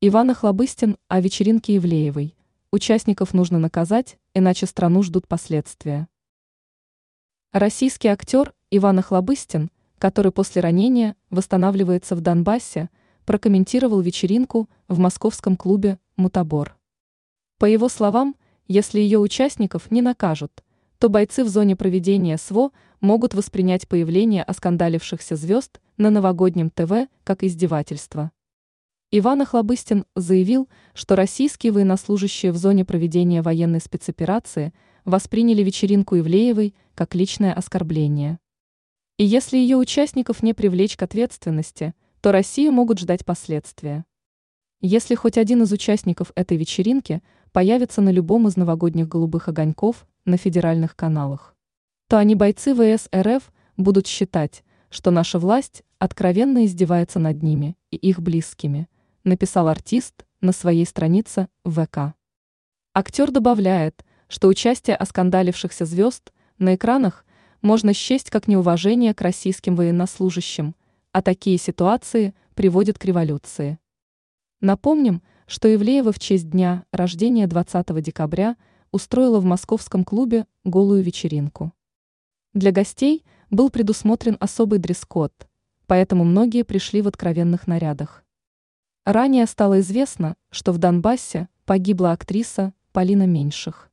Иван Охлобыстин о вечеринке Ивлеевой. Участников нужно наказать, иначе страну ждут последствия. Российский актер Иван Охлобыстин, который после ранения восстанавливается в Донбассе, прокомментировал вечеринку в московском клубе «Мутабор». По его словам, если ее участников не накажут, то бойцы в зоне проведения СВО могут воспринять появление оскандалившихся звезд на новогоднем ТВ как издевательство. Иван Охлобыстин заявил, что российские военнослужащие в зоне проведения военной спецоперации восприняли вечеринку Ивлеевой как личное оскорбление. И если ее участников не привлечь к ответственности, то Россию могут ждать последствия. Если хоть один из участников этой вечеринки появится на любом из новогодних голубых огоньков на федеральных каналах, то они бойцы ВС РФ будут считать, что наша власть откровенно издевается над ними и их близкими – написал артист на своей странице ВК. Актер добавляет, что участие оскандалившихся звезд на экранах можно счесть как неуважение к российским военнослужащим, а такие ситуации приводят к революции. Напомним, что Ивлеева в честь дня рождения 20 декабря устроила в московском клубе голую вечеринку. Для гостей был предусмотрен особый дресс-код, поэтому многие пришли в откровенных нарядах. Ранее стало известно, что в Донбассе погибла актриса Полина Меньших.